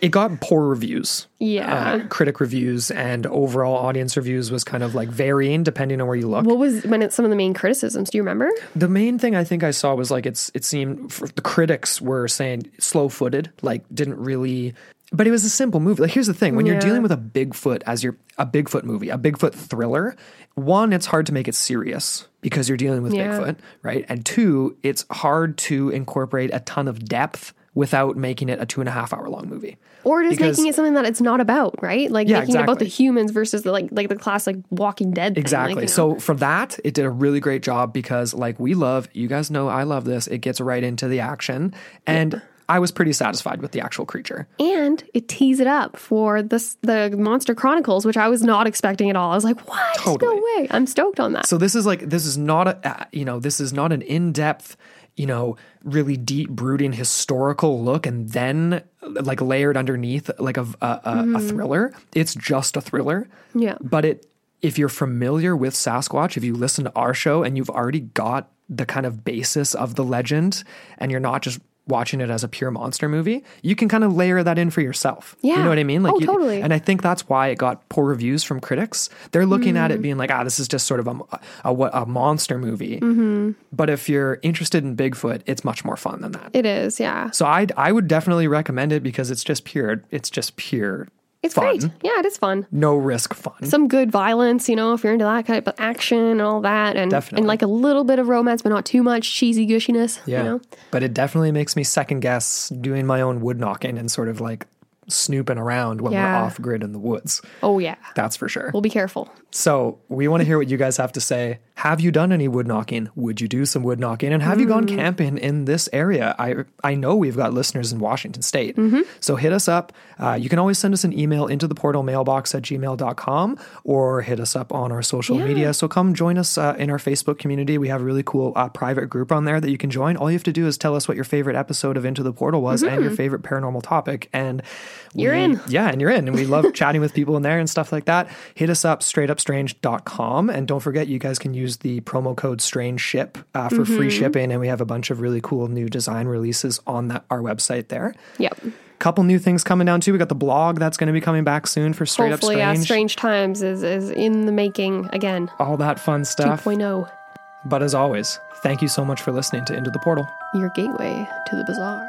it got poor reviews. Yeah. Uh, critic reviews and overall audience reviews was kind of like varying depending on where you look. What was when some of the main criticisms? Do you remember? the main thing I think I saw was like it's it seemed for, the critics were saying slow footed, like didn't really. But it was a simple movie. Like here's the thing: when you're dealing with a Bigfoot as your a Bigfoot movie, a Bigfoot thriller, one, it's hard to make it serious because you're dealing with Yeah. Bigfoot, right? And two, it's hard to incorporate a ton of depth without making it a two and a half hour long movie. Or just Because- making it something that it's not about, right? Like Yeah, making it about the humans versus the like like the classic Walking Dead. Thing. Exactly. Like, you know. So for that, it did a really great job because like we love, you guys know I love this. It gets right into the action and I was pretty satisfied with the actual creature. and it tees it up for this the Monster Chronicles, which I was not expecting at all. I was like, what? Totally. No way! I'm stoked on that. So this is like this is not a you know, this is not an in-depth, you know, really deep brooding historical look and then like layered underneath like a a, a, a mm-hmm. thriller. It's just a thriller. Yeah. But it if you're familiar with Sasquatch, if you listen to our show and you've already got the kind of basis of the legend and you're not just watching it as a pure monster movie, you can kind of layer that in for yourself. Yeah. You know what I mean? Oh, you- totally. And I think that's why it got poor reviews from critics. They're looking at Mm. it being like, ah, this is just sort of a, a, what- a monster movie. Mm-hmm. But if you're interested in Bigfoot, it's much more fun than that. it is, yeah. So I I would definitely recommend it because it's just pure. It's just pure. It's fun. great. Yeah, it is fun. No risk fun. Some good violence, you know, if you're into that kind of action and all that, and Definitely. and like a little bit of romance, but not too much cheesy gushiness. Yeah. You know? But it definitely makes me second guess doing my own wood knocking and sort of like snooping around when Yeah. we're off grid in the woods. Oh yeah. That's for sure. We'll be careful. So we want to hear what you guys have to say. Have you done any wood knocking? Would you do some wood knocking? And have you gone camping in this area? I I know we've got listeners in Washington State. So hit us up. Uh, you can always send us an email into the portal mailbox at gmail.com or hit us up on our social media. So come join us uh, in our Facebook community. We have a really cool uh, private group on there that you can join. All you have to do is tell us what your favorite episode of Into the Portal was and your favorite paranormal topic. And You're we- in. yeah, and you're in. And we love *laughs* chatting with people in there and stuff like that. Hit us up, straightupstrange.com. And don't forget, you guys can use the promo code strange ship uh, for free Mm-hmm. shipping. And we have a bunch of really cool new design releases on that, our website there. Yep. Couple new things coming down too. We got the blog that's going to be coming back soon for Straight Hopefully, Up yeah, Strange. Strange Times is is in the making again. All that fun stuff. 2.0, But as always, thank you so much for listening to Into the Portal. your gateway to the bizarre.